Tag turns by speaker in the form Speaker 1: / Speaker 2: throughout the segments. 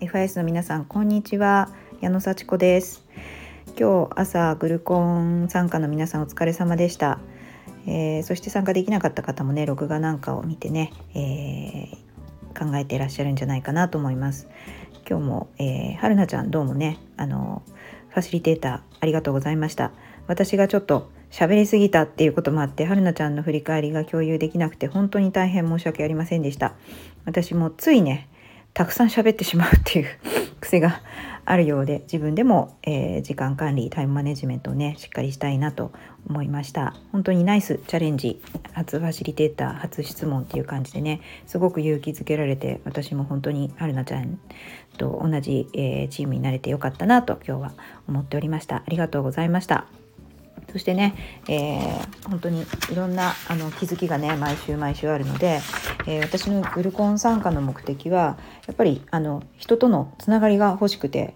Speaker 1: FIS の皆さんこんにちは。矢野幸子です。今日朝グルコン参加の皆さんお疲れ様でした、えー、そして参加できなかった方もね録画なんかを見てね、えー、考えていらっしゃるんじゃないかなと思います。今日も、えー、春菜ちゃんどうもねあのファシリテーターありがとうございました。私がちょっと喋りすぎたっていうこともあって春菜ちゃんの振り返りが共有できなくて本当に大変申し訳ありませんでした。私もついねたくさん喋ってしまうっていう癖があるようで自分でも、えー、時間管理タイムマネジメントをねしっかりしたいなと思いました。本当にナイスチャレンジ初ファシリテーター初質問っていう感じでねすごく勇気づけられて私も本当に春菜ちゃんと同じ、えー、チームになれてよかったなと今日は思っておりました。ありがとうございました。そしてね、えー、本当にいろんなあの気づきがね毎週毎週あるので、えー、私のグルコン参加の目的はやっぱりあの人とのつながりが欲しくて、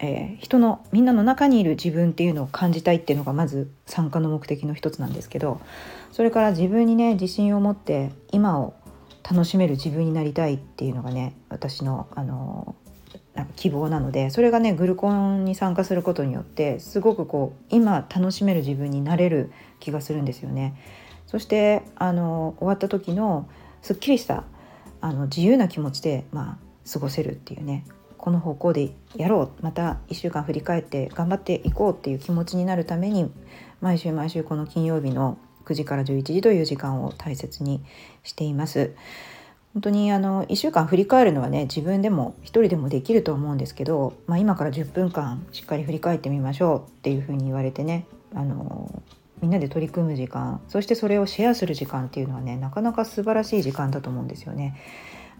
Speaker 1: えー、人のみんなの中にいる自分っていうのを感じたいっていうのがまず参加の目的の一つなんですけどそれから自分にね自信を持って今を楽しめる自分になりたいっていうのがね私のあのなんか希望なのでそれがねグルコンに参加することによってすごくこう今楽しめる自分になれる気がするんですよね。そしてあの終わった時のすっきりしたあの自由な気持ちで、まあ、過ごせるっていうねこの方向でやろうまた1週間振り返って頑張っていこうっていう気持ちになるために毎週毎週この金曜日の9時から11時という時間を大切にしています。本当にあの1週間振り返るのはね自分でも一人でもできると思うんですけど、まあ、今から10分間しっかり振り返ってみましょうっていうふうに言われてねあのみんなで取り組む時間そしてそれをシェアする時間っていうのはねなかなか素晴らしい時間だと思うんですよね。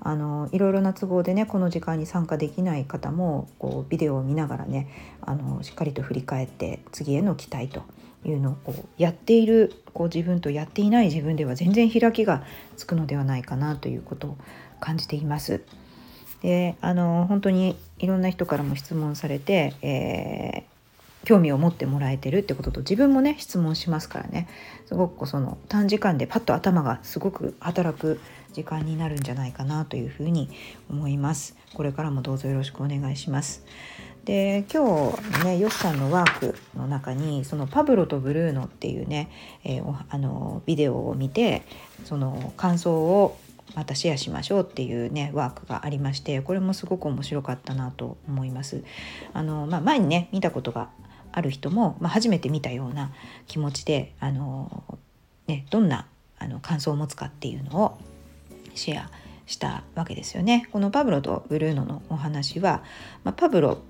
Speaker 1: あのいろいろな都合でねこの時間に参加できない方もこうビデオを見ながらねあのしっかりと振り返って次への期待というのをこうやっているこう自分とやっていない自分では全然開きがつくのではないかなということを感じています。であの本当にいろんな人からも質問されて、えー、興味を持ってもらえてるってことと自分もね質問しますからねすごくその短時間でパッと頭がすごく働く時間になるんじゃないかなというふうに思います。これからもどうぞよろしくお願いします。で今日ねヨシさんのワークの中にそのパブロとブルーノっていうね、えー、あのビデオを見てその感想をまたシェアしましょうっていうねワークがありましてこれもすごく面白かったなと思います。あのまあ、前にね見たことがある人も、まあ、初めて見たような気持ちであの、ね、どんなあの感想を持つかっていうのをシェアしたわけですよね。このパブロとブルーノのお話は、まあ、パブロ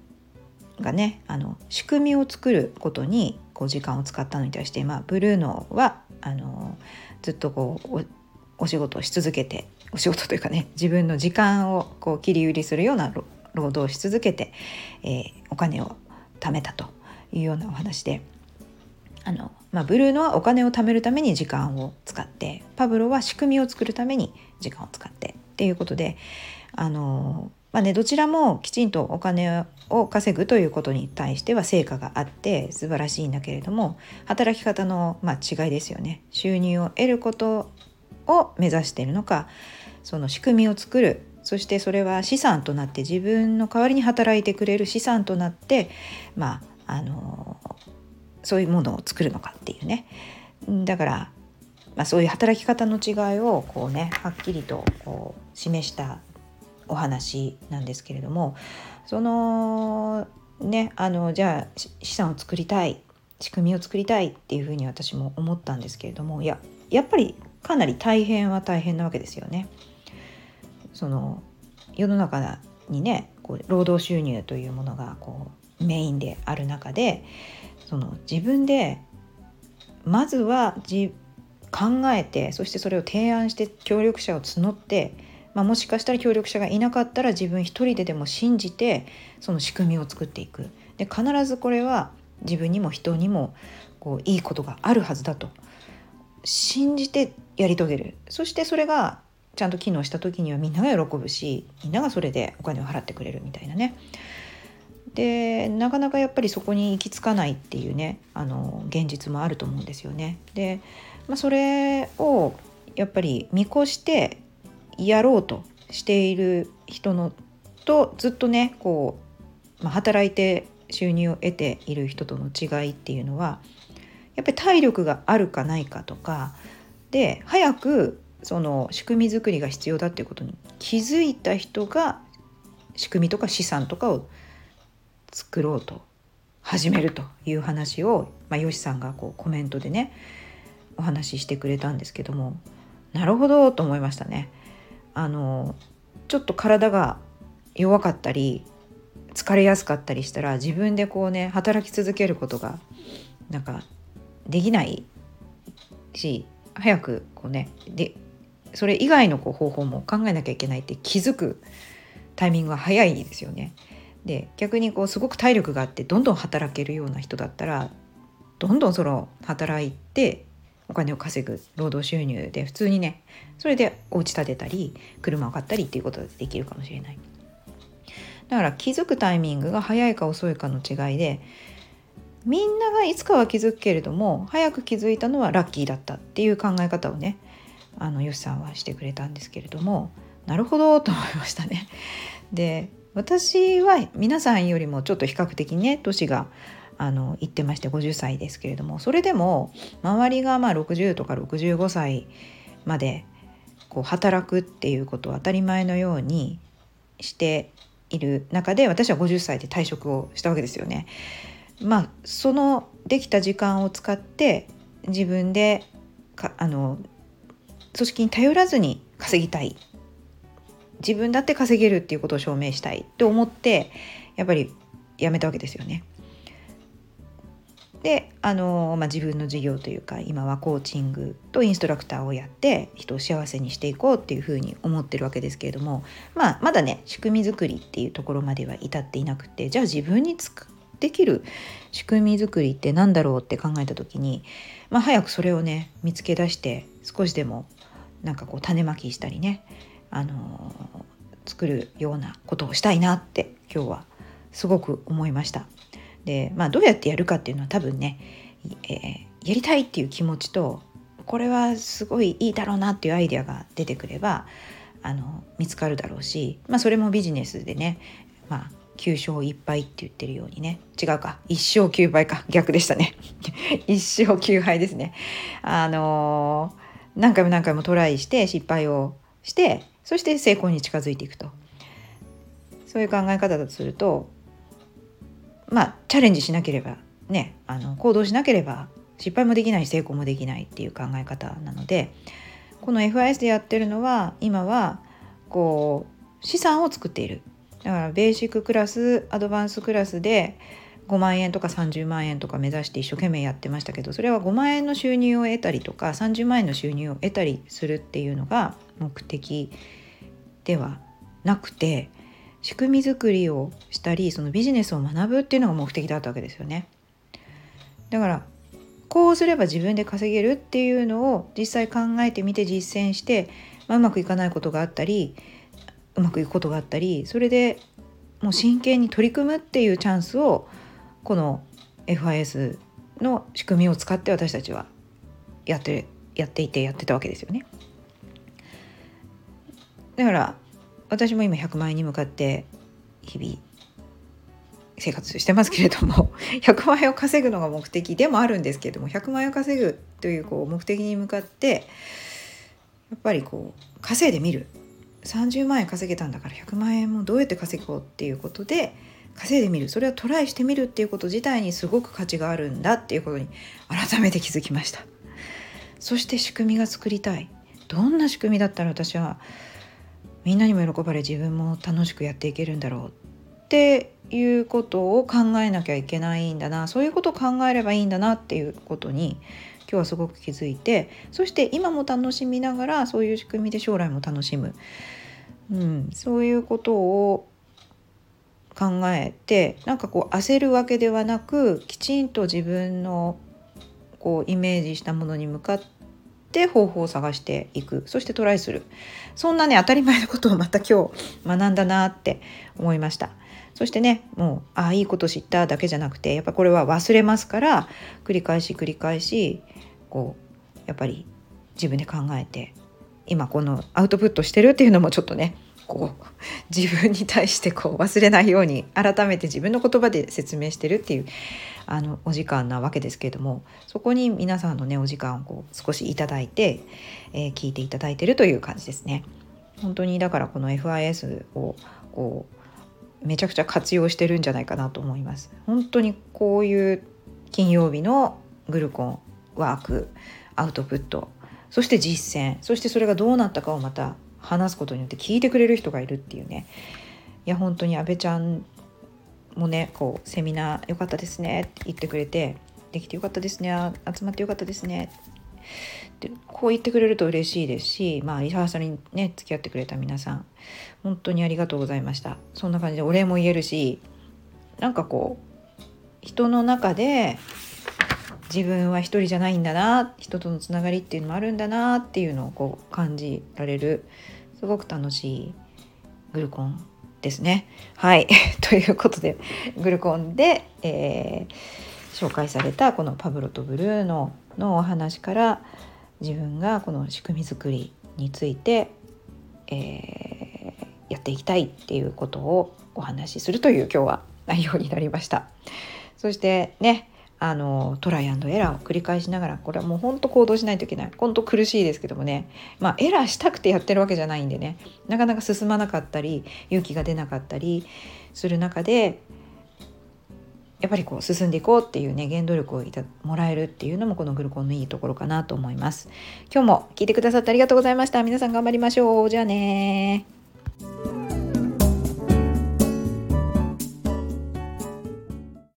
Speaker 1: がねあの仕組みを作ることにこう時間を使ったのに対して、まあ、ブルーノはあのずっとこうお仕事をし続けてお仕事というかね自分の時間をこう切り売りするような労働をし続けて、えー、お金を貯めたというようなお話であの、まあ、ブルーノはお金を貯めるために時間を使ってパブロは仕組みを作るために時間を使ってっていうことであのまあね、どちらもきちんとお金を稼ぐということに対しては成果があって素晴らしいんだけれども働き方の、ま、違いですよね。収入を得ることを目指しているのかその仕組みを作るそしてそれは資産となって自分の代わりに働いてくれる資産となってまああのそういうものを作るのかっていうね。だから、まあ、そういう働き方の違いをこうねはっきりとこう示したお話なんですけれどもそのねあのじゃあ資産を作りたい仕組みを作りたいっていうふうに私も思ったんですけれどもいややっぱりかなり大変は大変なわけですよね。その世の中にねこう労働収入というものがこうメインである中でその自分でまずはじ考えてそしてそれを提案して協力者を募ってまあ、もしかしたら協力者がいなかったら自分一人ででも信じてその仕組みを作っていくで必ずこれは自分にも人にもこういいことがあるはずだと信じてやり遂げるそしてそれがちゃんと機能した時にはみんなが喜ぶしみんながそれでお金を払ってくれるみたいなね。でなかなかやっぱりそこに行き着かないっていうねあの現実もあると思うんですよね。で、まあ、それをやっぱり見越してやろうとしている人のとずっとねこう、まあ、働いて収入を得ている人との違いっていうのはやっぱり体力があるかないかとかで早くその仕組み作りが必要だっていうことに気づいた人が仕組みとか資産とかを作ろうと始めるという話を、まあ、よしさんがこうコメントでねお話ししてくれたんですけどもなるほどと思いましたね。あのちょっと体が弱かったり疲れやすかったりしたら自分でこうね働き続けることがなんかできないし早くこうねでそれ以外のこう方法も考えなきゃいけないって気づくタイミングが早いですよね。で逆にこうすごく体力があってどんどん働けるような人だったらどんどんその働いてお金を稼ぐ労働収入で普通にねそれでお家建てたり車を買ったりっていうことができるかもしれない。だから気づくタイミングが早いか遅いかの違いでみんながいつかは気づくけれども早く気づいたのはラッキーだったっていう考え方をねあのよしさんはしてくれたんですけれどもなるほどと思いましたね。で私は皆さんよりもちょっと比較的ね年があの言ってまして50歳ですけれどもそれでも周りがまあ60とか65歳までこう働くっていうことを当たり前のようにしている中で私は50歳で退職をしたわけですよね。まあそのできた時間を使って自分でかあの組織に頼らずに稼ぎたい自分だって稼げるっていうことを証明したいと思ってやっぱりやめたわけですよね。であの、まあ、自分の事業というか今はコーチングとインストラクターをやって人を幸せにしていこうっていうふうに思ってるわけですけれども、まあ、まだね仕組み作りっていうところまでは至っていなくてじゃあ自分につくできる仕組み作りって何だろうって考えた時に、まあ、早くそれをね見つけ出して少しでもなんかこう種まきしたりね、あの、作るようなことをしたいなって今日はすごく思いました。で、まあ、どうやってやるかっていうのは多分ね、えー、やりたいっていう気持ちとこれはすごいいいだろうなっていうアイデアが出てくればあの見つかるだろうし、まあ、それもビジネスでね、まあ、9勝1敗って言ってるようにね違うか1勝9敗か逆でしたね。1勝9敗ですね。あのー、何回も何回もトライして失敗をしてそして成功に近づいていくと。そういう考え方だとするとまあチャレンジしなければねあの行動しなければ失敗もできない成功もできないっていう考え方なのでこの FIS でやってるのは今はこう資産を作っている。だからベーシッククラスアドバンスクラスで5万円とか30万円とか目指して一生懸命やってましたけどそれは5万円の収入を得たりとか30万円の収入を得たりするっていうのが目的ではなくて仕組み作りをしたりそのビジネスを学ぶっていうのが目的だったわけですよね。だからこうすれば自分で稼げるっていうのを実際考えてみて実践して、まあ、うまくいかないことがあったりうまくいくことがあったりそれでもう真剣に取り組むっていうチャンスをこの FIS の仕組みを使って私たちはやってやっていてやってたわけですよね。だから私も今100万円に向かって日々生活してますけれども 100万円を稼ぐのが目的でもあるんですけれども100万円を稼ぐというこう目的に向かってやっぱりこう稼いでみる。30万円稼げたんだから100万円もどうやって稼ごうっていうことで稼いでみる。それをトライしてみるっていうこと自体にすごく価値があるんだっていうことに改めて気づきました。そして仕組みが作りたい。どんな仕組みだったら私はみんなにも喜ばれ自分も楽しくやっていけるんだろうっていうことを考えなきゃいけないんだなそういうことを考えればいいんだなっていうことに今日はすごく気づいてそして今も楽しみながらそういう仕組みで将来も楽しむ、うん、そういうことを考えてなんかこう焦るわけではなくきちんと自分のこうイメージしたものに向かって方法を探していく。そしてトライする。そんなね当たり前のことをまた今日学んだなって思いました。そしてねもうああいいこと知っただけじゃなくてやっぱこれは忘れますから繰り返し繰り返しこうやっぱり自分で考えて今このアウトプットしてるっていうのもちょっとねこう自分に対してこう忘れないように改めて自分の言葉で説明してるっていうあのお時間なわけですけれどもそこに皆さんのねお時間をこう少しいただいて、えー、聞いていただいてるという感じですね。本当にだからこの FIS をこうめちゃくちゃ活用してるんじゃないかなと思います。本当にこういう金曜日のグルコンワークアウトプットそして実践そしてそれがどうなったかをまた話すことによって聞いてくれる人がいるっていうねいや本当に阿部ちゃんもねこうセミナー良かったですねって言ってくれてできてよかったですね集まってよかったですね。ってこう言ってくれると嬉しいですしまあリハーサルにね付き合ってくれた皆さん本当にありがとうございました。そんな感じでお礼も言えるしなんかこう人の中で自分は一人じゃないんだな人とのつながりっていうのもあるんだなっていうのをこう感じられるすごく楽しいグルコンですね。はい ということでグルコンで、えー、紹介されたこのパブロとブルーノのお話から自分がこの仕組み作りについて、えー、やっていきたいっていうことをお話しするという今日は内容になりました。そしてねあのトライアンドエラーを繰り返しながらこれはもうほんと行動しないといけない。ほんと苦しいですけどもね。まあエラーしたくてやってるわけじゃないんでね。なかなか進まなかったり勇気が出なかったりする中でやっぱりこう進んでいこうっていうね原動力をいたもらえるっていうのもこのグルコンのいいところかなと思います。今日も聞いてくださってありがとうございました。皆さん頑張りましょう。じゃあね